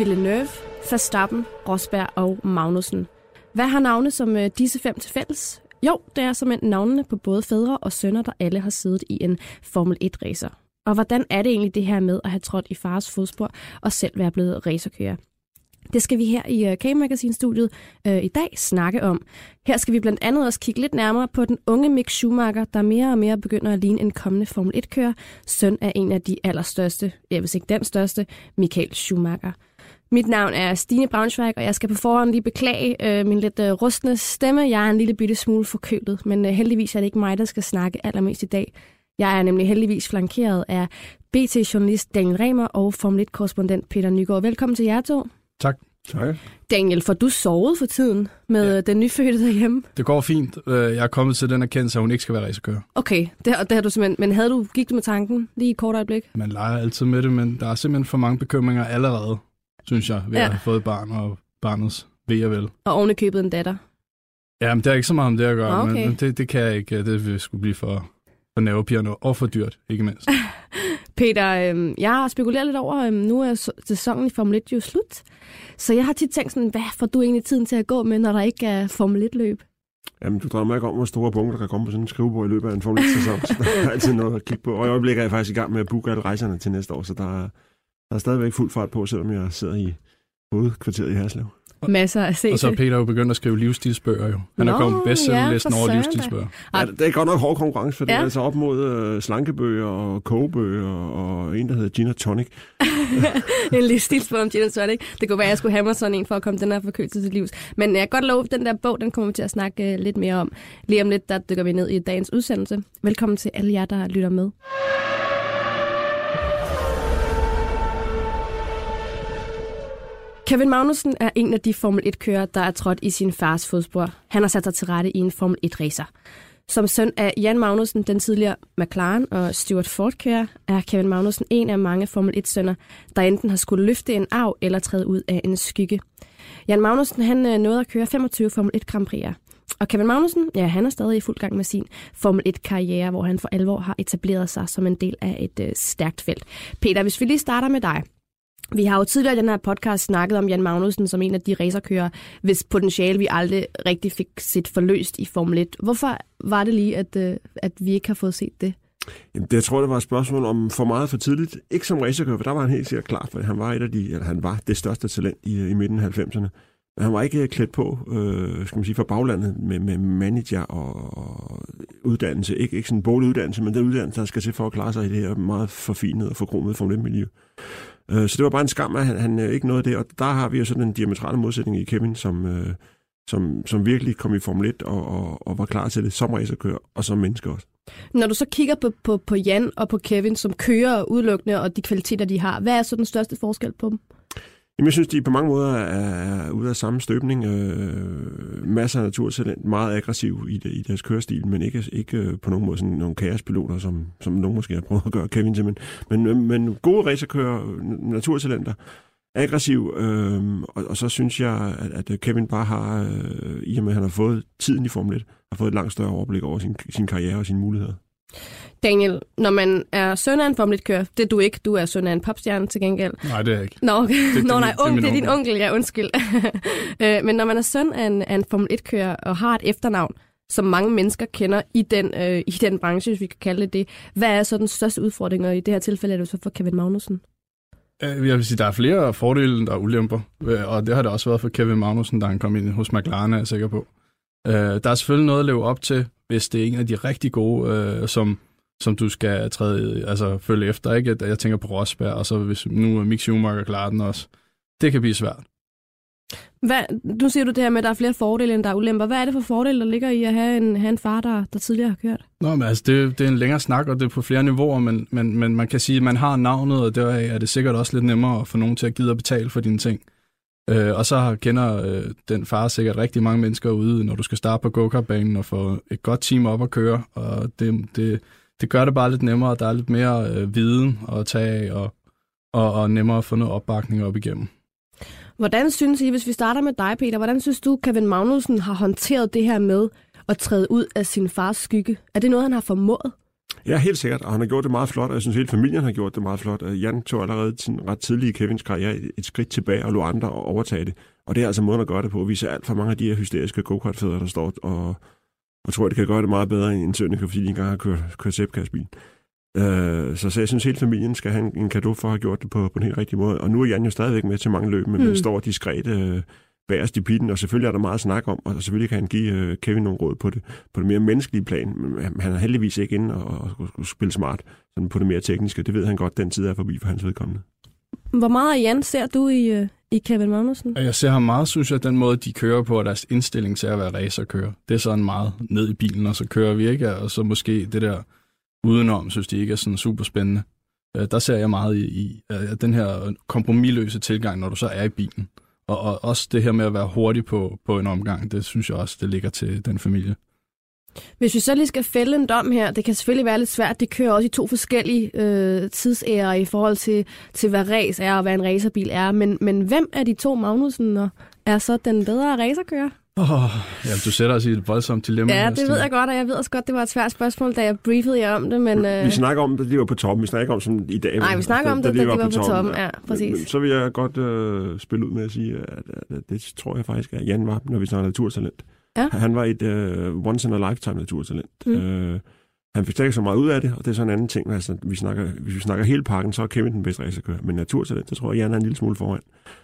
Villeneuve, Verstappen, Rosberg og Magnussen. Hvad har navne som øh, disse fem til fælles? Jo, det er som navnene på både fædre og sønner, der alle har siddet i en Formel 1-racer. Og hvordan er det egentlig det her med at have trådt i fars fodspor og selv være blevet racerkører? Det skal vi her i øh, K-Magazine-studiet øh, i dag snakke om. Her skal vi blandt andet også kigge lidt nærmere på den unge Mick Schumacher, der mere og mere begynder at ligne en kommende Formel 1-kører, søn af en af de allerstørste, jeg vil ikke den største, Michael Schumacher. Mit navn er Stine Braunschweig, og jeg skal på forhånd lige beklage øh, min lidt øh, rustne stemme. Jeg er en lille bitte smule forkølet, men øh, heldigvis er det ikke mig, der skal snakke allermest i dag. Jeg er nemlig heldigvis flankeret af BT-journalist Daniel Remer og Formel 1-korrespondent Peter Nygaard. Velkommen til jer to. Tak. Tak. Daniel, får du sovet for tiden med ja. den nyfødte derhjemme? Det går fint. Øh, jeg er kommet til den erkendelse, at hun ikke skal være racerkører. Okay, det, det har du simpelthen. Men havde du, gik du med tanken lige i kort øjeblik? Man leger altid med det, men der er simpelthen for mange bekymringer allerede, synes jeg, ved ja. at have fået barn og barnets ved og vel. Og ovenikøbet en datter? Ja, men det er ikke så meget om det at gøre, okay. men det, det kan jeg ikke. Det vil skulle blive for, for nervepirrende og for dyrt, ikke mindst. Peter, øh, jeg har spekuleret lidt over, øh, nu er sæsonen i Formel 1 jo slut. Så jeg har tit tænkt sådan, hvad får du egentlig tiden til at gå med, når der ikke er Formel 1-løb? Jamen, du drømmer ikke om, hvor store punkter, der kan komme på sådan en skrivebord i løbet af en Formel 1-sæson. så der er altid noget at kigge på. Og i øjeblikket er jeg faktisk i gang med at booke alle rejserne til næste år, så der er, der er stadigvæk fuld fart på, selvom jeg sidder i hovedkvarteret i Herslev. Masser at se og så er. Peter jo begyndt at skrive livsstilsbøger jo. Han er kommet bestsellerlisten ja, over livsstilsbøger. Ja, det er godt nok hård konkurrence, for det Ja. er altså op mod øh, slankebøger og kogebøger og en, der hedder Gin Tonic. en livsstilsbog om gin tonic. Det kunne være, at jeg skulle have mig sådan en for at komme den her forkølelse til livs. Men jeg kan godt love, at den der bog, den kommer vi til at snakke øh, lidt mere om. Lige om lidt, der dykker vi ned i dagens udsendelse. Velkommen til alle jer, der lytter med. Kevin Magnussen er en af de Formel 1-kører, der er trådt i sin fars fodspor. Han har sat sig til rette i en Formel 1-racer. Som søn af Jan Magnussen, den tidligere McLaren og Stuart Ford-kører, er Kevin Magnussen en af mange Formel 1-sønner, der enten har skulle løfte en arv eller træde ud af en skygge. Jan Magnussen han øh, nåede at køre 25 Formel 1 Grand Prix'er. Og Kevin Magnussen, ja, han er stadig i fuld gang med sin Formel 1-karriere, hvor han for alvor har etableret sig som en del af et øh, stærkt felt. Peter, hvis vi lige starter med dig. Vi har jo tidligere i den her podcast snakket om Jan Magnussen som en af de racerkører, hvis potentiale vi aldrig rigtig fik set forløst i Formel 1. Hvorfor var det lige, at, øh, at vi ikke har fået set det? Jamen, det, jeg tror, det var et spørgsmål om for meget for tidligt. Ikke som racerkører, for der var han helt sikkert klar, for han var, et af de, eller han var det største talent i, i midten af 90'erne. Men han var ikke øh, klædt på, øh, skal man sige, for baglandet med, med manager og, og uddannelse. Ikke, ikke sådan en boliguddannelse, men den uddannelse, der skal til for at klare sig i det her meget forfinede og forkromede Formel 1-miljø. Øh, så det var bare en skam, at han, han øh, ikke nåede det, og der har vi jo sådan en diametrale modsætning i Kevin, som, øh, som, som virkelig kom i Formel 1 og, og, og var klar til det som racerkører og som menneske også. Når du så kigger på, på, på Jan og på Kevin, som kører udelukkende og de kvaliteter, de har, hvad er så den største forskel på dem? Jamen, jeg synes, de på mange måder er, er ude af samme støbning. Øh, masser af naturtalent, meget aggressiv i, det, i deres kørestil, men ikke, ikke øh, på nogen måde sådan nogle kaospiloter, som, som nogen måske har prøvet at gøre Kevin til. Men, men, øh, men gode racerkører, naturtalenter, aggressiv, øh, og, og så synes jeg, at, at øh, Kevin bare har, øh, i og med at han har fået tiden i Formel 1, har fået et langt større overblik over sin, sin karriere og sine muligheder. Daniel, når man er søn af en Formel 1-kører, det er du ikke, du er søn af en popstjerne til gengæld. Nej, det er jeg ikke. Nå, okay. det Nå nej, det ung, min det er din onkel. onkel, ja, undskyld. Øh, Men når man er søn af en, af en Formel 1-kører og har et efternavn, som mange mennesker kender i den, øh, i den branche, hvis vi kan kalde det det, hvad er så den største udfordring, og i det her tilfælde er det så for Kevin Magnussen? Øh, Jeg vil sige, der er flere fordele, end der er ulemper. Øh, Og det har det også været for Kevin Magnussen, da han kom ind hos McLaren, er jeg sikker på. Øh, Der er selvfølgelig noget at leve op til, hvis det er en af de rigtig gode, øh, som, som du skal træde, altså følge efter. Ikke? Jeg tænker på Rosberg, og så hvis nu er Mick Schumacher klarer den også. Det kan blive svært. Hvad, nu siger du det her med, at der er flere fordele, end der er ulemper. Hvad er det for fordele, der ligger i at have en, have en far, der, der tidligere har kørt? Nå, men altså, det, det er en længere snak, og det er på flere niveauer, men, men, men man kan sige, at man har navnet, og deraf er det sikkert også lidt nemmere at få nogen til at gide at betale for dine ting. Øh, og så kender øh, den far sikkert rigtig mange mennesker ude, når du skal starte på go-kartbanen og få et godt team op at køre, og det, det, det gør det bare lidt nemmere, der er lidt mere øh, viden at tage af, og, og, og nemmere at få noget opbakning op igennem. Hvordan synes I, hvis vi starter med dig, Peter, hvordan synes du, Kevin Magnussen har håndteret det her med at træde ud af sin fars skygge? Er det noget, han har formået? Ja, helt sikkert, og han har gjort det meget flot, og jeg synes hele familien har gjort det meget flot. Jan tog allerede sin ret tidlig i Kevins karriere et skridt tilbage og lå andre overtage det. Og det er altså måden at gøre det på. Vi ser alt for mange af de her hysteriske go der står og, og tror, at det kan gøre det meget bedre end Sønneke, fordi de engang har kørt, kørt sæbkastbil. Øh, så, så jeg synes, at hele familien skal have en, en gave for at have gjort det på, på en helt rigtig måde. Og nu er Jan jo stadigvæk med til mange løb, men mm. står diskret øh, bagerst i pitten, og selvfølgelig er der meget snak om, og selvfølgelig kan han give øh, Kevin nogle råd på det, på det mere menneskelige plan, men han er heldigvis ikke inde og, og, og spille smart sådan på det mere tekniske. Det ved han godt, den tid er forbi for hans vedkommende. Hvor meget af Jan ser du i, øh, i Kevin Magnussen? Jeg ser ham meget, synes jeg, den måde, de kører på, og deres indstilling til at være racerkører. Det er sådan meget ned i bilen, og så kører vi ikke, og så måske det der udenom, synes de ikke er sådan super spændende. Øh, der ser jeg meget i, i den her kompromilløse tilgang, når du så er i bilen. Og, og også det her med at være hurtig på, på en omgang, det synes jeg også, det ligger til den familie. Hvis vi så lige skal fælde en dom her, det kan selvfølgelig være lidt svært, det kører også i to forskellige øh, tidsærer i forhold til, til, hvad race er og hvad en racerbil er, men, men hvem af de to Magnussen er så den bedre racerkører? Oh, ja, du sætter os i et voldsomt dilemma. Ja, det ved jeg godt, og jeg ved også godt, det var et svært spørgsmål, da jeg briefede jer om det, men... Øh... Vi snakker om, at de var på toppen. Vi snakker ikke om sådan i dag. Nej, vi snakker om det, da de var, på toppen. toppen. Ja, præcis. Men, så vil jeg godt øh, spille ud med at sige, at, at, at det tror jeg faktisk, at Jan var, når vi snakker naturtalent. Ja. Han var et uh, once in a lifetime naturtalent. Mm. Uh, han fik ikke så meget ud af det, og det er så en anden ting. Altså, vi snakker, hvis vi snakker hele pakken, så er Kevin den bedste racerkører. Men naturtalent, det tror jeg, Jan er en lille smule foran.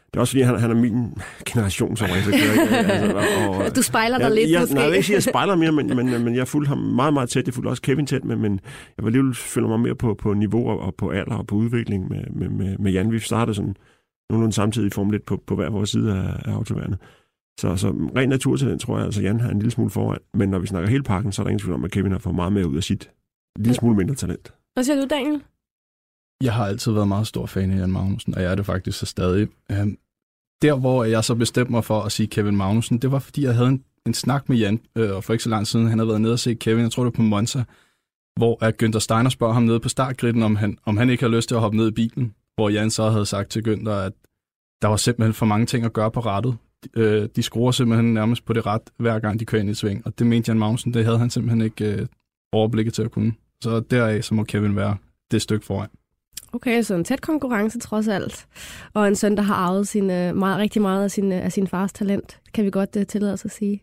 Det er også fordi, han, han er min generation som racerkører. altså, og, du spejler dig jeg, lidt, jeg, måske. Nej, jeg vil ikke sige, at jeg spejler mere, men, men, men jeg fulgte ham meget, meget tæt. Jeg fulgte også Kevin tæt, men, men jeg var alligevel følger mig mere på, på niveau og, og på alder og på udvikling med, med, med, med Jan. Vi startede sådan nogenlunde samtidig i Formel 1 på, på hver vores side af, af autoværnet. Så, så ren naturtalent tror jeg, altså Jan har en lille smule foran. Men når vi snakker hele pakken, så er der ingen tvivl om, at Kevin har fået meget mere ud af sit lille smule mindre talent. Hvad siger du, Daniel? Jeg har altid været meget stor fan af Jan Magnussen, og jeg er det faktisk så stadig. Um, der, hvor jeg så bestemte mig for at sige Kevin Magnussen, det var, fordi jeg havde en, en snak med Jan, øh, og for ikke så lang siden, han havde været nede og se Kevin, jeg tror det var på Monza, hvor at Günther Steiner spørger ham nede på startgriden, om han, om han ikke har lyst til at hoppe ned i bilen, hvor Jan så havde sagt til Günther, at der var simpelthen for mange ting at gøre på rettet. De, øh, de skruer simpelthen nærmest på det ret, hver gang de kører ind i sving, og det mente Jan Magnussen, det havde han simpelthen ikke øh, overblikket til at kunne. Så deraf så må Kevin være det stykke foran. Okay, så en tæt konkurrence trods alt. Og en søn, der har arvet sin, øh, meget, rigtig meget af sin, øh, af sin fars talent, kan vi godt uh, tillade os at sige.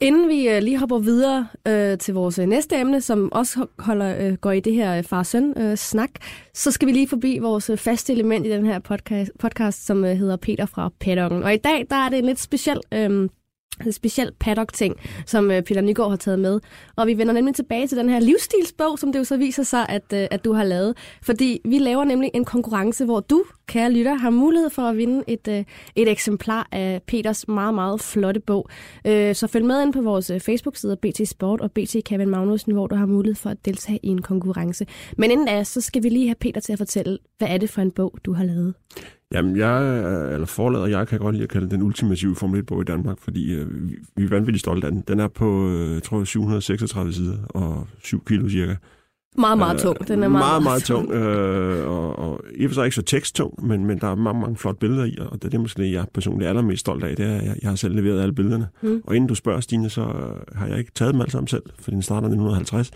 Inden vi øh, lige hopper videre øh, til vores øh, næste emne, som også holder, øh, går i det her far-søn-snak, øh, øh så skal vi lige forbi vores faste element i den her podcast, podcast som øh, hedder Peter fra Pædongen. Og i dag der er det en lidt speciel øh, speciel paddock-ting, som øh, Peter Nygaard har taget med. Og vi vender nemlig tilbage til den her livsstilsbog, som det jo så viser sig, at, øh, at du har lavet. Fordi vi laver nemlig en konkurrence, hvor du, kære lytter, har mulighed for at vinde et, øh, et eksemplar af Peters meget, meget flotte bog. Så følg med ind på vores Facebook-side BT Sport og BT Kevin Magnussen, hvor du har mulighed for at deltage i en konkurrence. Men inden da, så skal vi lige have Peter til at fortælle, hvad er det for en bog, du har lavet? Jamen, jeg, øh, eller forlader, jeg kan godt lide at kalde den ultimative Formel 1-bog i Danmark, fordi øh, vi er vanvittigt stolte af den. Den er på, øh, jeg tror, 736 sider og 7 kilo cirka. Meget, meget tung. Den er meget, meget, meget tung. Øh, og, og i og for sig ikke så teksttung, men, men der er mange, mange flotte billeder i, og det er måske det, jeg personligt er allermest stolt af. Det er, jeg, jeg har selv leveret alle billederne. Mm. Og inden du spørger, Stine, så har jeg ikke taget dem alle sammen selv, for den starter i 1950.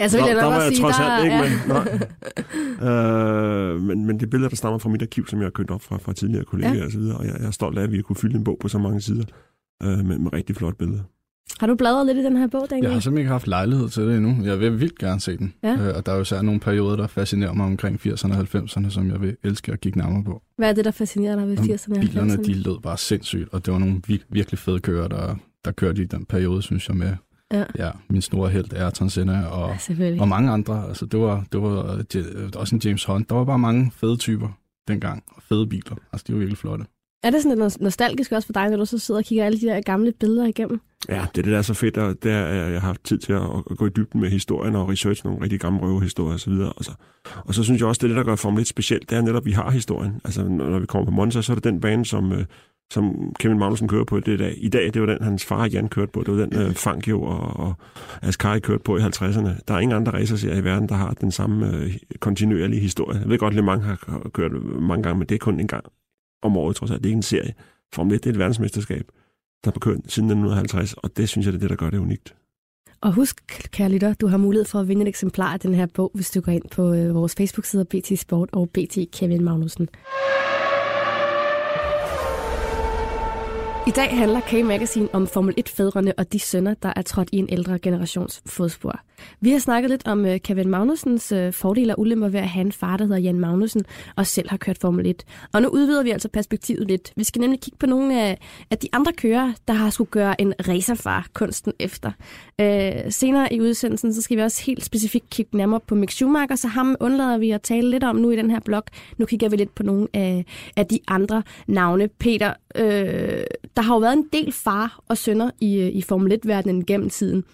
Ja, så vil jeg der, der var jeg sige, trods alt ikke med. øh, men, men det er billeder, der stammer fra mit arkiv, som jeg har købt op fra, fra tidligere kollegaer ja. og så videre, og jeg, jeg er stolt af, at vi har kunne fylde en bog på så mange sider øh, med, med rigtig flotte billeder. Har du bladret lidt i den her bog, Daniel? Jeg har simpelthen ikke haft lejlighed til det endnu. Jeg vil vildt gerne se den. Ja. Øh, og der er jo særligt nogle perioder, der fascinerer mig omkring 80'erne og 90'erne, som jeg vil elske at kigge nærmere på. Hvad er det, der fascinerer dig ved 80'erne og 90'erne? Bilerne, de lød bare sindssygt, og det var nogle vir- virkelig fede kører, der, der kørte i den periode, synes jeg, med ja. Ja, min store held, Ayrton Senna, og, ja, og mange andre. Altså, det var, det var også en James Hunt. Der var bare mange fede typer dengang, og fede biler. Altså, de var virkelig flotte. Er det sådan lidt nostalgisk også for dig, når du så sidder og kigger alle de der gamle billeder igennem? Ja, det er det, der er så fedt, og der øh, jeg har haft tid til at, at gå i dybden med historien og research nogle rigtig gamle røvehistorier osv. Og så, og så synes jeg også, det er det, der gør Formel lidt specielt, det er netop, at vi har historien. Altså, når vi kommer på Monza, så er det den bane, som, øh, som Kevin Magnussen kører på det i dag. I dag, det var den, hans far Jan kørte på. Det var den, øh, Fangio og, og Ascari kørte på i 50'erne. Der er ingen andre racerserier i verden, der har den samme øh, kontinuerlige historie. Jeg ved godt, at mange har kørt mange gange, men det er kun en gang om året, trods alt. Det er ikke en serie. Formel 1 det er et verdensmesterskab, der på kørt siden 1950, og det synes jeg, det er det, der gør det unikt. Og husk, kære lytter, du har mulighed for at vinde et eksemplar af den her bog, hvis du går ind på øh, vores Facebook-side BT Sport og BT Kevin Magnussen. I dag handler K-Magazine om Formel 1-fædrene og de sønner, der er trådt i en ældre generations fodspor. Vi har snakket lidt om øh, Kevin Magnusens øh, fordele og ulemper ved at have en far, der hedder Jan Magnussen, og selv har kørt Formel 1. Og nu udvider vi altså perspektivet lidt. Vi skal nemlig kigge på nogle af, af de andre kører, der har skulle gøre en racerfar kunsten efter. Øh, senere i udsendelsen, så skal vi også helt specifikt kigge nærmere på Mick Schumacher, så ham undlader vi at tale lidt om nu i den her blog. Nu kigger vi lidt på nogle af, af de andre navne. Peter, øh, der har jo været en del far og sønner i, øh, i Formel 1-verdenen gennem tiden.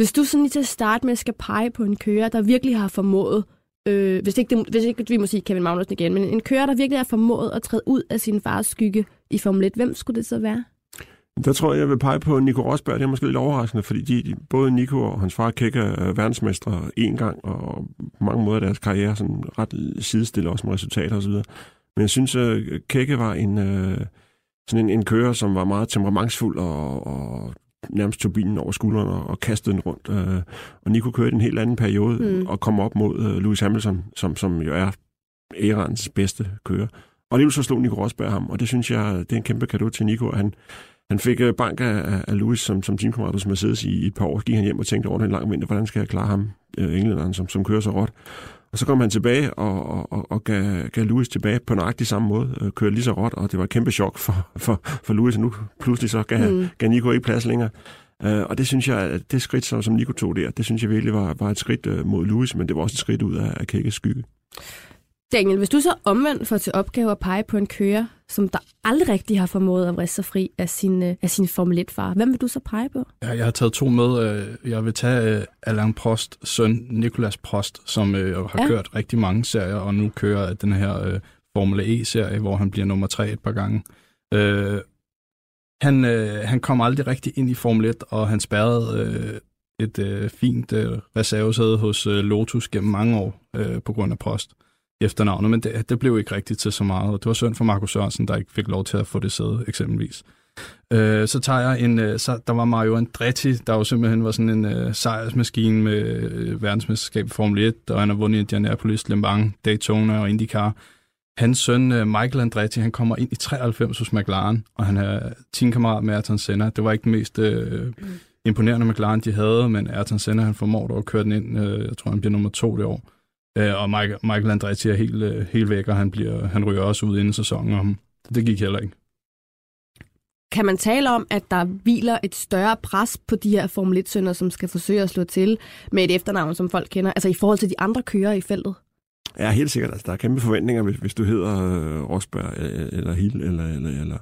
Hvis du sådan lige til at starte med skal pege på en kører, der virkelig har formået, øh, hvis, ikke det, hvis ikke vi må sige Kevin Magnussen igen, men en kører, der virkelig har formået at træde ud af sin fars skygge i Formel 1, hvem skulle det så være? Der tror jeg, jeg vil pege på Nico Rosberg. Det er måske lidt overraskende, fordi de, både Nico og hans far Kække er verdensmestre en gang, og på mange måder deres karriere sådan ret sidestiller også med resultater osv. Men jeg synes, øh, at Kække var en, øh, sådan en, en kører, som var meget temperamentsfuld og, og nærmest tog bilen over skuldrene og kastede den rundt. Øh, og Nico kørte en helt anden periode mm. og kom op mod øh, Lewis Hamilton, som, som jo er ærens bedste kører. Og alligevel så slog Nico Rosberg ham, og det synes jeg, det er en kæmpe gave til Nico. Han, han fik øh, bank af, af Lewis som, som teamkammerat hos Mercedes i, i et par år. Gik han hjem og tænkte over den lange vinter, hvordan skal jeg klare ham, øh, englænderen, som, som kører så råt. Og så kom han tilbage og, og, og gav, gav Louis tilbage på nøjagtig samme måde, øh, kørte lige så råt, og det var et kæmpe chok for, for, for Louis, og nu pludselig så gav, mm. gav Nico ikke plads længere. Uh, og det synes jeg, at det skridt, som, som Nico tog der, det synes jeg virkelig var, var et skridt uh, mod Louis, men det var også et skridt ud af, af Kækkes skygge. Daniel, hvis du så omvendt får til opgave at pege på en kører, som der aldrig rigtig har formået at vriste sig fri af sin, øh, af sin Formel 1-far, hvem vil du så pege på? Ja, jeg har taget to med. Øh, jeg vil tage øh, Alain Prost søn, Nicolas Prost, som har ja. kørt rigtig mange serier, og nu kører den her Formel E-serie, hvor han bliver nummer tre et par gange. Han, han kom aldrig rigtig ind i Formel 1, og han spærrede et fint reservesæde hos Lotus gennem mange år på grund af Prost efternavnet, men det, det blev ikke rigtigt til så meget. Det var synd for Markus Sørensen, der ikke fik lov til at få det sæde, eksempelvis. Øh, så tager jeg en, øh, så, der var Mario Andretti, der jo simpelthen var sådan en øh, sejrsmaskine med øh, verdensmesterskab i Formel 1, og han har vundet Indianapolis, Le Mans, Daytona og IndyCar. Hans søn øh, Michael Andretti, han kommer ind i 93 hos McLaren, og han er teamkammerat med Ayrton Senna. Det var ikke den mest øh, mm. imponerende McLaren, de havde, men Ayrton Senna, han formår dog at køre den ind. Øh, jeg tror, han bliver nummer to det år. Øh, og Michael, Michael Andretti er helt, øh, helt væk, og han, bliver, han ryger også ud inden sæsonen, og det gik heller ikke. Kan man tale om, at der hviler et større pres på de her Formel 1-sønder, som skal forsøge at slå til med et efternavn, som folk kender, altså i forhold til de andre kører i feltet? Ja, helt sikkert. Altså, der er kæmpe forventninger, hvis, hvis du hedder øh, Rosberg øh, eller Hill eller, eller, eller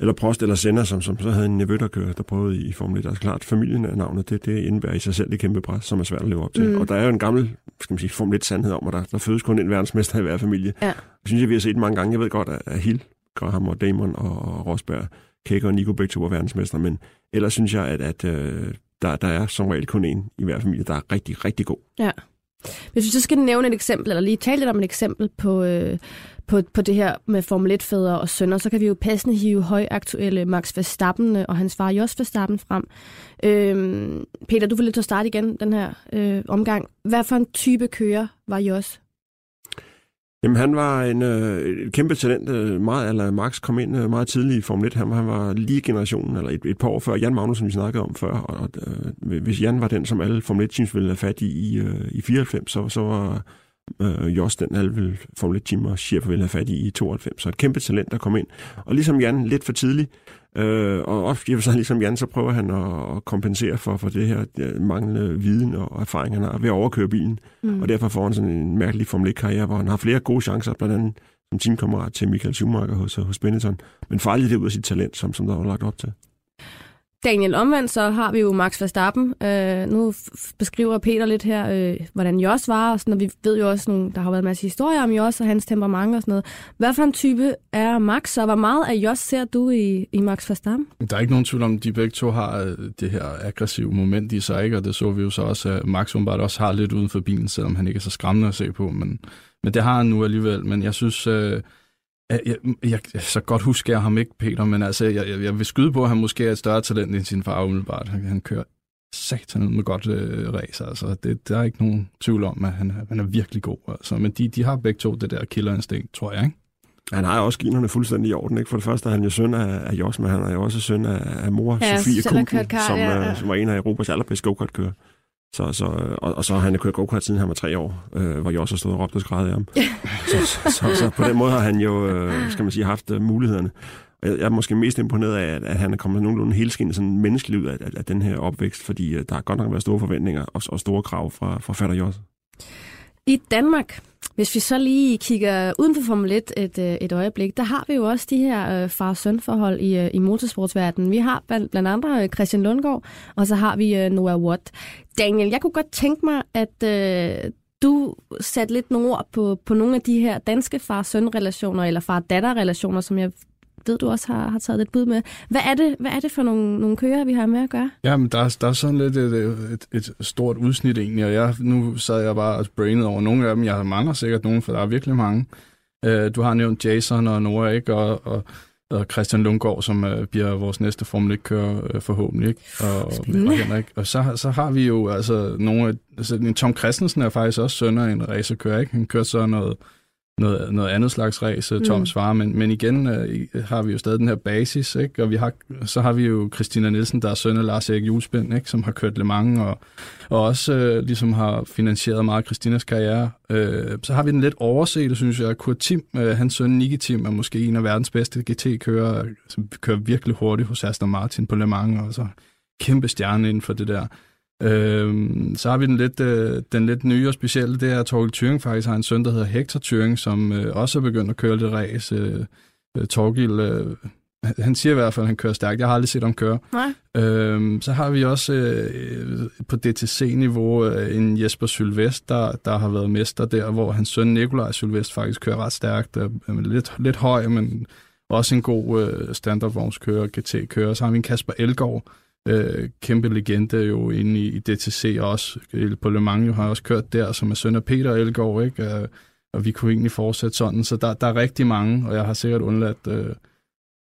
eller Prost eller Senna, som, som så havde en nevø, der, kørte, der prøvede i Formel 1. Altså klart, familien af navnet, det, det indebærer i sig selv det kæmpe pres, som er svært at leve op til. Mm. Og der er jo en gammel skal man sige, Formel 1-sandhed om, at der, der fødes kun en verdensmester i hver familie. Ja. Det synes jeg, vi har set mange gange. Jeg ved godt, at Hill, Graham og Damon og Rosberg, Kækker og Nico begge to var verdensmester, men ellers synes jeg, at, at øh, der, der er som regel kun en i hver familie, der er rigtig, rigtig god. Ja. Hvis vi så skal nævne et eksempel, eller lige tale lidt om et eksempel på, øh, på, på det her med Formel 1-fædre og sønner, så kan vi jo passende hive højaktuelle Max Verstappen øh, og hans far Jos Verstappen frem. Øh, Peter, du vil lidt til at starte igen den her øh, omgang. Hvad for en type kører var Jos? Jamen, han var en, øh, et kæmpe talent. Øh, meget, eller Max kom ind øh, meget tidligt i Formel 1. Han, han var lige generationen, eller et, et par år før Jan Magnussen, vi snakkede om før. Og, øh, hvis Jan var den, som alle Formel 1-teams ville have fat i i, øh, i 94, så, så var øh, Jos den alle vil Formel 1-team og chef ville have fat i i 92. Så et kæmpe talent, der kom ind. Og ligesom Jan, lidt for tidligt, Øh, og også, så ligesom Jan, så prøver han at kompensere for, for det her manglende viden og erfaring, han har ved at overkøre bilen. Mm. Og derfor får han sådan en mærkelig Formel 1-karriere, hvor han har flere gode chancer, blandt andet som teamkammerat til Michael Schumacher hos, hos Benetton, men aldrig det ud af sit talent, som, som der var lagt op til. Daniel, omvendt så har vi jo Max Verstappen. Øh, nu beskriver Peter lidt her, øh, hvordan Jos var, og, sådan, og vi ved jo også, nogle, der har været en masse historier om Jos og hans temperament og sådan noget. Hvad for en type er Max, og hvor meget af Jos ser du i, i Max Verstappen? Der er ikke nogen tvivl om, at de begge to har øh, det her aggressive moment i sig, ikke? og det så vi jo så også, at Max umiddelbart også har lidt uden for bilen, selvom han ikke er så skræmmende at se på, men, men det har han nu alligevel. Men jeg synes... Øh, jeg, jeg, jeg, så godt husker jeg ham ikke, Peter, men altså, jeg, jeg, jeg vil skyde på, at han måske er et større talent end sin far umiddelbart. Han, han kører satan med godt øh, race. Altså, det, der er ikke nogen tvivl om, at han, er, han er virkelig god. Altså. Men de, de har begge to det der killerinstinkt, tror jeg. Ikke? Han har også generne fuldstændig i orden. Ikke? For det første er han jo søn af, af Jos, men han er jo også søn af, af mor, Ja, Sofie kart, som, ja, ja. øh, som var en af Europas allerbedste go-kart-kører. Så, så, og, og så har han kørt go-kart siden han var tre år, øh, hvor Jos har stået og råbt og skrevet af ham. så, så, så, så, på den måde har han jo, øh, skal man sige, haft øh, mulighederne. Og Jeg jeg er måske mest imponeret af, at, at han er kommet nogenlunde helskindet sådan menneskeligt ud af, af, af den her opvækst, fordi øh, der har godt nok været store forventninger og, og store krav fra, fra fatter Jos. I Danmark, hvis vi så lige kigger uden for Formel 1 et, øh, et øjeblik, der har vi jo også de her øh, far-søn-forhold i, øh, i motorsportsverdenen. Vi har blandt, blandt andre øh, Christian Lundgaard, og så har vi øh, Noah Watt. Daniel, jeg kunne godt tænke mig, at øh, du satte lidt nogle ord på, på nogle af de her danske far-søn-relationer, eller far-datter-relationer, som jeg ved, du også har, har taget lidt bud med. Hvad er det, hvad er det for nogle, nogle kører, vi har med at gøre? Ja, men der, er- der er sådan lidt et, et, et stort udsnit egentlig, og jeg, nu sad jeg bare og brainet over nogle af dem. Jeg mangler sikkert nogen, for der er virkelig mange. Øh, du har nævnt Jason og Noah, ikke? Og, og, og Christian Lundgaard, som øh, bliver vores næste Formel 1-kører øh, forhåbentlig, ikke? Og, Spændende. og Henrik. Og så, så har vi jo altså nogle af... Altså, Tom Christensen er faktisk også søn af en racerkører, ikke? Han kører så noget, noget, noget andet slags race, Mm. Toms far, men, men igen øh, har vi jo stadig den her basis, ikke? og vi har, så har vi jo Christina Nielsen, der er søn af Lars Erik Julespind, ikke? som har kørt Le Mans, og, og også øh, ligesom har finansieret meget af Christinas karriere. Øh, så har vi den lidt overset, synes jeg, Kurt Tim, øh, hans søn Nicky Tim, er måske en af verdens bedste GT-kører, som kører virkelig hurtigt hos Aston Martin på Le Mans, og så kæmpe stjerne inden for det der. Øhm, så har vi den lidt, øh, den lidt nye og specielle, det er, at Torgild Thuring faktisk har en søn, der hedder Hector Thuring, som øh, også er begyndt at køre lidt race. Øh, øh, Torgild, øh, han siger i hvert fald, at han kører stærkt. Jeg har aldrig set ham køre. Nej. Øhm, så har vi også øh, på DTC-niveau øh, en Jesper Sylvest, der, der har været mester der, hvor hans søn Nikolaj Sylvest faktisk kører ret stærkt. Øh, lidt, lidt høj, men også en god øh, standardvognskører, GT-kører. Så har vi en Kasper Elgaard, øh, kæmpe legende jo inde i, i DTC og også på Le Mans jo har også kørt der, som er søn af Peter Elgaard, ikke? Øh, og vi kunne egentlig fortsætte sådan. Så der, der er rigtig mange, og jeg har sikkert undladt øh,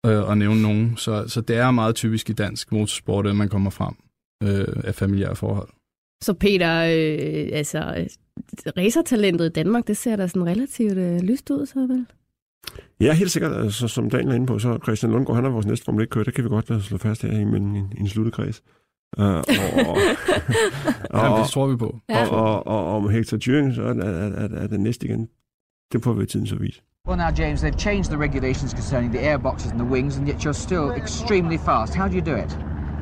øh, at nævne nogen. Så, så det er meget typisk i dansk motorsport, at man kommer frem øh, af familiære forhold. Så Peter, øh, altså, racertalentet i Danmark, det ser da sådan relativt øh, lyst ud, så vel? Ja, helt sikkert. Altså, som Daniel er inde på, så er Christian Lundgaard, han er vores næste Formel 1-kører. Det kan vi godt slå fast her i en, en, en sluttet kreds. Uh, og, og, Ja, det tror vi på. Ja. og, og, og, om Hector Thuring, så er, er, er, er det næste igen. Det får vi tiden så vise. Well, now, James, they've changed the regulations concerning the airboxes and the wings, and yet you're still extremely fast. How do you do it?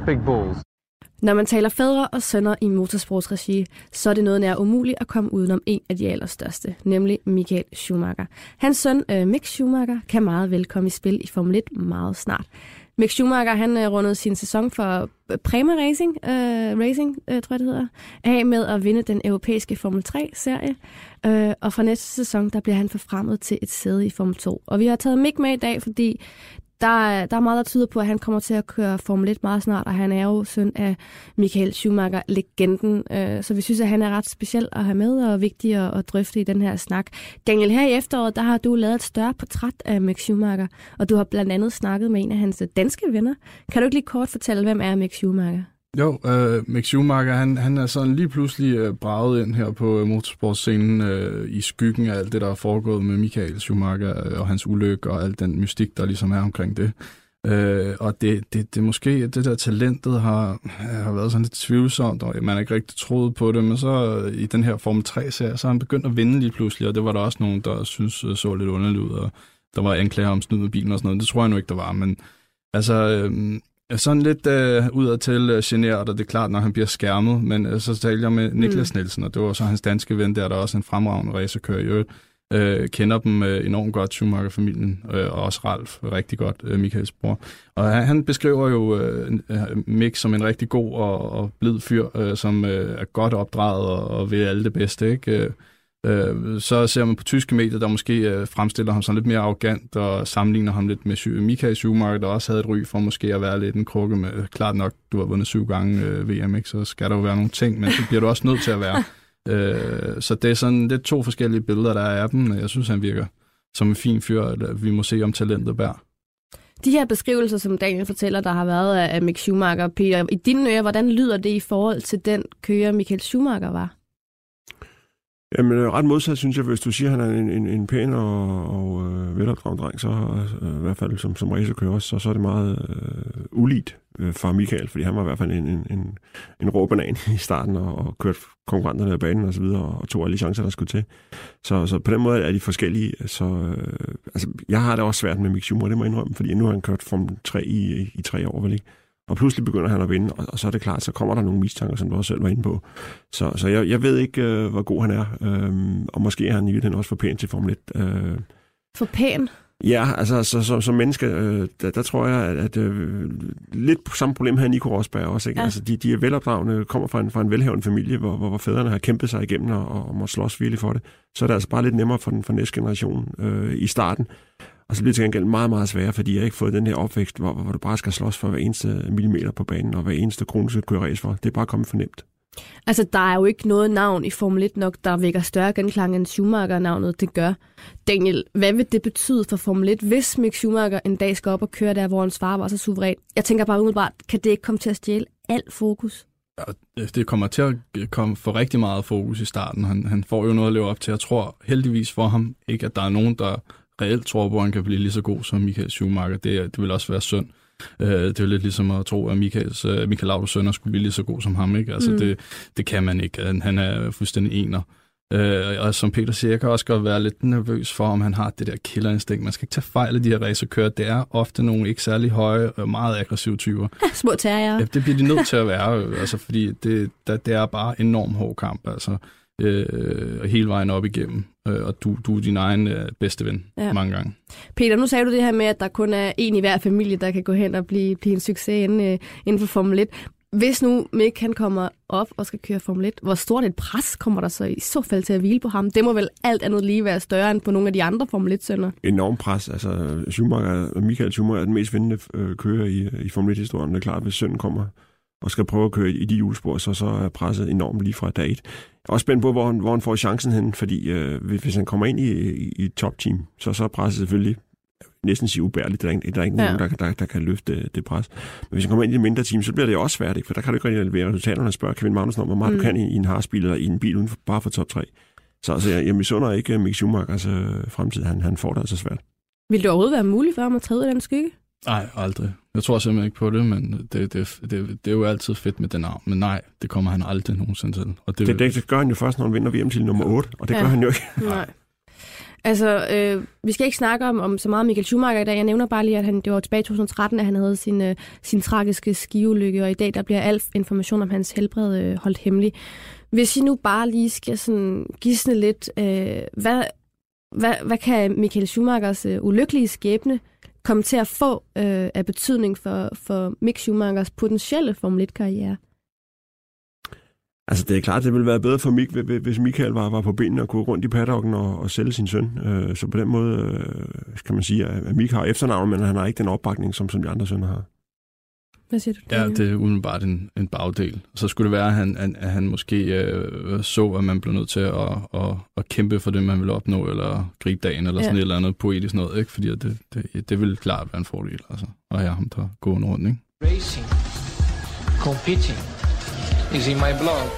Big balls. Når man taler fædre og sønner i motorsportsregi, så er det noget nær umuligt at komme udenom en af de allerstørste, nemlig Michael Schumacher. Hans søn, øh, Mick Schumacher, kan meget vel komme i spil i Formel 1 meget snart. Mick Schumacher, han øh, rundede sin sæson for øh, Prema Racing, øh, Racing øh, tror jeg det hedder, af med at vinde den europæiske Formel 3-serie. Øh, og fra næste sæson, der bliver han forfremmet til et sæde i Formel 2. Og vi har taget Mick med i dag, fordi der, der er meget, der tyder på, at han kommer til at køre Formel 1 meget snart, og han er jo søn af Michael Schumacher, legenden. Øh, Så vi synes, at han er ret speciel at have med og vigtig at, at drøfte i den her snak. Daniel, her i efteråret, der har du lavet et større portræt af Mick Schumacher, og du har blandt andet snakket med en af hans danske venner. Kan du ikke lige kort fortælle, hvem er Mick Schumacher? Jo, øh, Mick Schumacher, han, han er sådan lige pludselig øh, braget ind her på øh, motorsportscenen øh, i skyggen af alt det, der er foregået med Michael Schumacher øh, og hans ulykke og al den mystik, der ligesom er omkring det. Øh, og det, det, det måske, det der talentet har, har været sådan lidt tvivlsomt, og man har ikke rigtig troet på det, men så øh, i den her Formel 3-serie, så har han begyndt at vinde lige pludselig, og det var der også nogen, der synes øh, så lidt underligt ud, og der var anklager om snyd med bilen og sådan noget. Det tror jeg nu ikke, der var, men altså... Øh, sådan lidt øh, udadtil øh, generet, og det er klart, når han bliver skærmet, men øh, så talte jeg med Niklas mm. Nielsen, og det var så hans danske ven der, der er også en fremragende racerkører i øvrigt. Øh, kender dem øh, enormt godt, Schumacher-familien, øh, og også Ralf rigtig godt, øh, Michaels bror. Og han, han beskriver jo øh, øh, Mick som en rigtig god og, og blid fyr, øh, som øh, er godt opdraget og, og vil alle det bedste, ikke? Øh, Øh, så ser man på tyske medier, der måske øh, fremstiller ham sådan lidt mere arrogant og sammenligner ham lidt med Michael Schumacher, der også havde et ry for måske at være lidt en krukke med, klart nok, du har vundet syv gange øh, VM, ikke? så skal der jo være nogle ting, men det bliver du også nødt til at være. øh, så det er sådan lidt to forskellige billeder, der er af dem. Jeg synes, han virker som en fin fyr, at vi må se om talentet bærer. De her beskrivelser, som Daniel fortæller, der har været af Mick Schumacher, Peter, i dine ører, hvordan lyder det i forhold til den kører, Michael Schumacher var? Jamen, øh, ret modsat, synes jeg, hvis du siger, at han er en, en, en pæn og, og øh, velopdraget dreng, så øh, i hvert fald som, som racerkører så, så er det meget øh, uligt øh, for Michael, fordi han var i hvert fald en, en, en, en rå banan i starten og, og kørte konkurrenterne af banen og så videre, og tog alle de chancer, der skulle til. Så, så på den måde er de forskellige. Så, øh, altså, jeg har det også svært med Mick Schumacher, det må jeg indrømme, fordi nu har han kørt Formel 3 i, i, i tre år, vel ikke? Og pludselig begynder han at vinde, og, og så er det klart, så kommer der nogle mistanker, som du også selv var inde på. Så, så jeg, jeg ved ikke, øh, hvor god han er, øh, og måske er han i virkeligheden også for pæn til Formel 1. Øh, For pæn? Ja, altså så, så, som menneske, øh, der, der tror jeg, at, at øh, lidt samme problem havde Nico Rosberg også. Ikke? Ja. Altså, de, de er velopdragende, kommer fra en, fra en velhavende familie, hvor, hvor, hvor fædrene har kæmpet sig igennem og, og må slås virkelig for det. Så er det altså bare lidt nemmere for den for næste generation øh, i starten. Og så bliver det til gengæld meget, meget sværere, fordi jeg har ikke fået den her opvækst, hvor, hvor du bare skal slås for hver eneste millimeter på banen, og hver eneste krone skal køre race for. Det er bare kommet for nemt. Altså, der er jo ikke noget navn i Formel 1 nok, der vækker større genklang end Schumacher-navnet, det gør. Daniel, hvad vil det betyde for Formel 1, hvis Mick Schumacher en dag skal op og køre der, hvor hans far var så suveræn? Jeg tænker bare umiddelbart, kan det ikke komme til at stjæle alt fokus? Ja, det kommer til at komme for rigtig meget fokus i starten. Han, han får jo noget at leve op til. Jeg tror heldigvis for ham ikke, at der er nogen, der reelt tror på, at han kan blive lige så god som Michael Schumacher. Det, det vil også være synd. Øh, det er lidt ligesom at tro, at Michaels, uh, Michael Laudos sønner skulle blive lige så god som ham. Ikke? Altså, Mm. det, det kan man ikke. Han, er fuldstændig ener. Øh, og som Peter siger, jeg kan også godt være lidt nervøs for, om han har det der killerinstinkt. Man skal ikke tage fejl af de her racerkører. Det er ofte nogle ikke særlig høje og meget aggressive typer. Små terrier. Ja, det bliver de nødt til at være, øh, altså, fordi det, der, det er bare enormt hård kamp, altså, øh, hele vejen op igennem, øh, og du, du er din egen øh, bedste ven Ja. mange gange. Peter, nu sagde du det her med, at der kun er en i hver familie, der kan gå hen og blive, blive en succes inden, øh, inden for Formel 1. Hvis nu Mick han kommer op og skal køre Formel 1, hvor stort et pres kommer der så i så fald til at hvile på ham? Det må vel alt andet lige være større end på nogle af de andre Formel 1-sønner. enormt pres. Altså, Schumacher, Michael Schumacher er den mest vindende øh, kører i, i Formel 1-historien. Det er klart, hvis sønnen kommer og skal prøve at køre i de hjulspor, så, så er presset enormt lige fra dag et. Jeg er også spændt på, hvor han, hvor han får chancen hen, fordi øh, hvis hvis han kommer ind i, i, i topteam, så, så er presset selvfølgelig næsten sige ubærligt. Der er, ikke- der er ikke Ja. nogen, der, der, der kan løfte det pres. Men hvis han kommer ind i et mindre team, så bliver det også svært, ikke? for der kan du ikke rigtig levere resultaterne og spørge Kevin Magnussen om, hvor meget Mm. du kan i, i en harsbil eller i en bil uden for, bare for top 3. Så altså, jeg, jeg misunder ikke Mick Schumachers øh, fremtid. Han, han får det altså svært. Vil det overhovedet være muligt for ham at træde ud af den skygge? Nej, aldrig. Jeg tror simpelthen ikke på det, men det, det, det, det er jo altid fedt med den navn. Men nej, det kommer han aldrig nogensinde til. Og det, Det, det, det gør han jo først, når han vinder VM til nummer 8, og det Ja. gør han jo ikke. Nej. Altså, øh, vi skal ikke snakke om, om så meget Michael Schumacher i dag. Jeg nævner bare lige, at han, det var tilbage i 2013, at han havde sin, øh, sin tragiske skiulykke, og i dag der bliver al information om hans helbred øh, holdt hemmelig. Hvis I nu bare lige skal sådan gisne lidt, øh, hvad, hvad, hvad kan Michael Schumachers øh, ulykkelige skæbne komme til at få øh, af betydning for, for Mick Schumachers potentielle Formel 1-karriere? Altså, det er klart, det ville være bedre for Mik, hvis Michael var, var på benene og kunne rundt i paddocken og, og sælge sin søn. Øh, så på den måde øh, kan man sige, at Mik har efternavn, men han har ikke den opbakning, som, som de andre sønner har. Hvad siger du? Ja, det er umiddelbart en, en bagdel. Så skulle det være, at han, at, at han måske øh, så, at man blev nødt til at, at, at kæmpe for det, man ville opnå, eller gribe dagen, eller Ja. sådan et eller andet poetisk noget, ikke? Fordi det, det, det ville klart være en fordel, altså. Og have ham der gående rundt, ikke? Racing, competing is in my blood.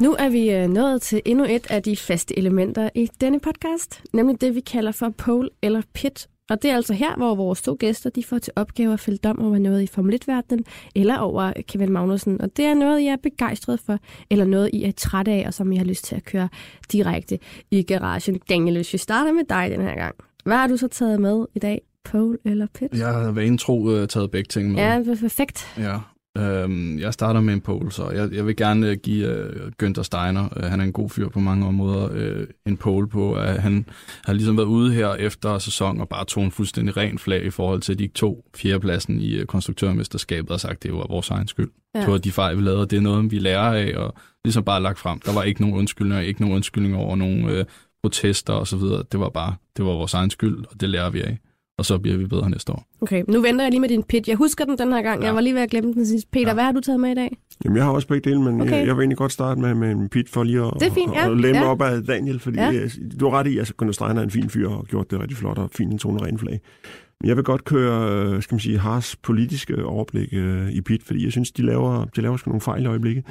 Nu er vi øh, nået til endnu et af de faste elementer i denne podcast, nemlig det, vi kalder for pole eller pit. Og det er altså her, hvor vores to gæster de får til opgave at fælde dom over noget i Formel 1-verdenen, eller over Kevin Magnussen. Og det er noget, I er begejstret for, eller noget, I er trætte af, og som I har lyst til at køre direkte i garagen. Daniel, hvis vi starter med dig den her gang. Hvad har du så taget med i dag? Pole eller pit? Jeg har været tro uh, taget begge ting med. Ja, perfekt. Ja. Øhm, jeg starter med en pole, så jeg, jeg vil gerne øh, give øh, Günther Steiner, øh, han er en god fyr på mange områder, øh, en pole på, at han har ligesom været ude her efter sæson og bare tog en fuldstændig ren flag i forhold til de to fjerdepladsen i øh, konstruktørmesterskabet og sagt, det var vores egen skyld. Ja. Ja. Det var de fejl, vi lavede, og det er noget, vi lærer af, og ligesom bare lagt frem. Der var ikke nogen undskyldninger, ikke nogen undskyldninger over nogen øh, protester osv. Det var bare, det var vores egen skyld, og det lærer vi af. Og så bliver vi bedre næste år. Okay, nu venter jeg lige med din pit. Jeg husker den den her gang. Ja. Jeg var lige ved at glemme den sidst. Peter, Ja. hvad har du taget med i dag? Jamen, jeg har også begge dele, men Okay. jeg, jeg vil egentlig godt starte med, med en pit for lige at, Det er fint, ja. at læne mig Ja. op af Daniel, fordi Ja. ja. du har ret i, at Gunnar Steiner er en fin fyr og gjort det rigtig flot og fint en tone ren flag. Jeg vil godt køre, øh, skal man sige, Haas politiske overblik øh, i pit, fordi jeg synes, de laver, de laver sgu nogle fejl i øjeblikket.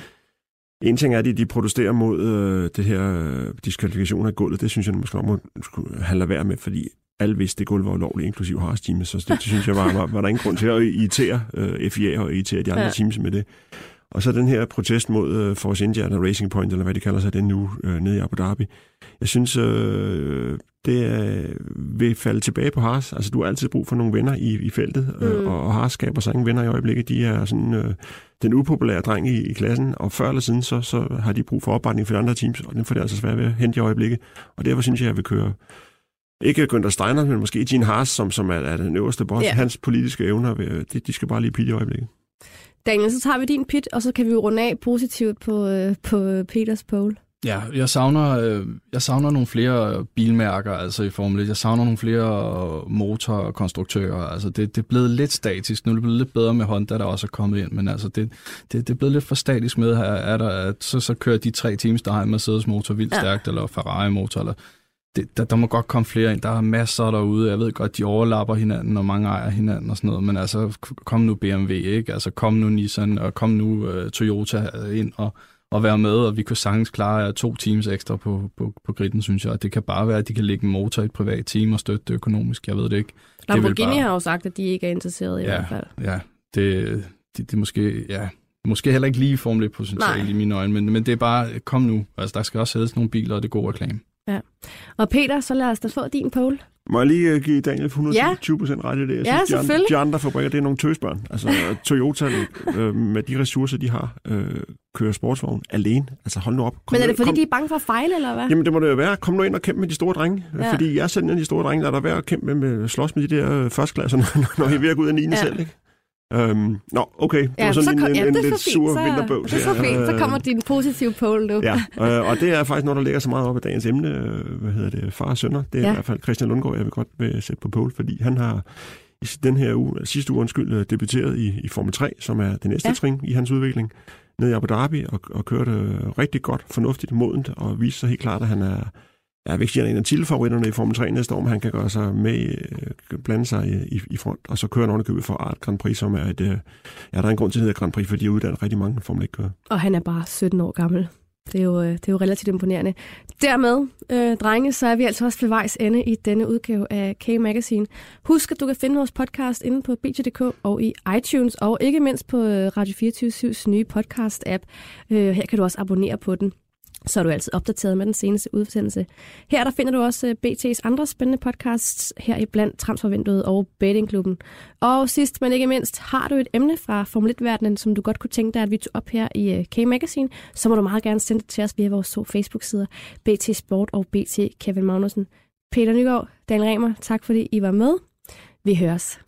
En ting er, at de, de protesterer mod øh, det her øh, diskvalifikation af gulvet. Det synes jeg måske nok må skulle have lade være med, fordi alle vidste, det gulv var ulovligt, inklusive Haas team. Så det, det, synes jeg var, var, var der ingen grund til at irritere øh, FIA og irritere de andre ja. teams med det. Og så den her protest mod øh, Force India, eller Racing Point, eller hvad de kalder sig den nu, øh, nede i Abu Dhabi. Jeg synes, øh, det øh, vil falde tilbage på Haas. Altså, du har altid brug for nogle venner i, i feltet, øh, mm. og, og Haas skaber sig ingen venner i øjeblikket. De er sådan øh, den upopulære dreng i, i klassen, og før eller siden, så, så har de brug for opbakning for de andre teams, og den får det altså svært ved at hente i øjeblikket. Og derfor synes jeg, jeg vil køre ikke Günther Steiner, men måske Gene Haas, som, som er, er den øverste boss. Ja. Hans politiske evner, de, de skal bare lige pille i øjeblikket. Daniel, så tager vi din pit, og så kan vi jo runde af positivt på, øh, på Peters pole. Ja, jeg savner, øh, jeg savner nogle flere bilmærker altså i Formel 1. Jeg savner nogle flere motorkonstruktører. Altså det, det er blevet lidt statisk. Nu er det blevet lidt bedre med Honda, der også er kommet ind, men altså det, det, det er blevet lidt for statisk med her. Er der, at så, så kører de tre teams, der har en Mercedes motor vildt ja. stærkt, eller Ferrari motor, eller det, der, der må godt komme flere ind. Der er masser derude. Jeg ved godt, de overlapper hinanden, og mange ejer hinanden og sådan noget. Men altså, kom nu BMW, ikke? Altså, kom nu Nissan, og kom nu uh, Toyota ind og, og være med. Og vi kunne sagtens klare to teams ekstra på, på, på griden, synes jeg. Og det kan bare være, at de kan lægge en motor i et privat team og støtte det økonomisk. Jeg ved det ikke. Lamborghini bare... har jo sagt, at de ikke er interesseret i ja, hvert fald. Ja, det, det, det måske... Ja, Måske heller ikke lige Formel 1 potentiale i mine øjne, men, men det er bare, kom nu. Altså, der skal også sættes nogle biler, og det er god reklame. Ja. Og Peter, så lad os da få din pole. Må jeg lige uh, give Daniel 120 procent ja. ret i det? Jeg ja, synes, de, andre, de andre fabrikker, det er nogle tøsbørn. Altså Toyota, øh, med de ressourcer, de har, øh, kører sportsvogn alene. Altså hold nu op. Kom Men er det fordi, kom... de er bange for at fejle, eller hvad? Jamen det må det jo være. Kom nu ind og kæmpe med de store drenge. Ja. Fordi jeg er selv en af de store drenge, der er der værd at kæmpe med, med slås med de der øh, førstklasser, når, når I er ved at gå ud af 9. Ja. selv. Ikke? Øhm, nå, okay. Det ja, var sådan så, en, ja, en, en lidt sur så, vinterbøg. Det er så fint. Så kommer din positive pole nu. Ja, øh, og det er faktisk noget, der ligger så meget op af dagens emne. Øh, hvad hedder det? Far og sønner. Det er ja. i hvert fald Christian Lundgaard, jeg vil godt vil sætte på pole, fordi han har i den her uge, sidste uge undskyld, øh, debuteret i, i Formel 3, som er det næste ja. trin i hans udvikling, ned i Abu Dhabi, og, og kørte rigtig godt, fornuftigt, modent, og viste sig helt klart, at han er jeg vil ikke sige, at han er en af tilfavoritterne i Formel 3 næste år, men han kan gøre sig med, øh, blande sig i, i front, og så kører han købet for Art Grand Prix, som er et, øh, ja, der er en grund til, at det hedder Grand Prix, fordi de uddanner rigtig mange Formel 1-kører. Og han er bare 17 år gammel. Det er jo, øh, det er jo relativt imponerende. Dermed, øh, drenge, så er vi altså også ved vejs ende i denne udgave af K-Magazine. Husk, at du kan finde vores podcast inde på BT.dk og i iTunes, og ikke mindst på Radio 24 nye podcast-app. her kan du også abonnere på den så er du altid opdateret med den seneste udsendelse. Her der finder du også øh, BT's andre spændende podcasts, her i blandt Transfervinduet og Bettingklubben. Og sidst, men ikke mindst, har du et emne fra Formel 1-verdenen, som du godt kunne tænke dig, at vi tog op her i øh, K-Magazine, så må du meget gerne sende det til os via vores to Facebook-sider, BT Sport og BT Kevin Magnussen. Peter Nygaard, Daniel Remer, tak fordi I var med. Vi høres.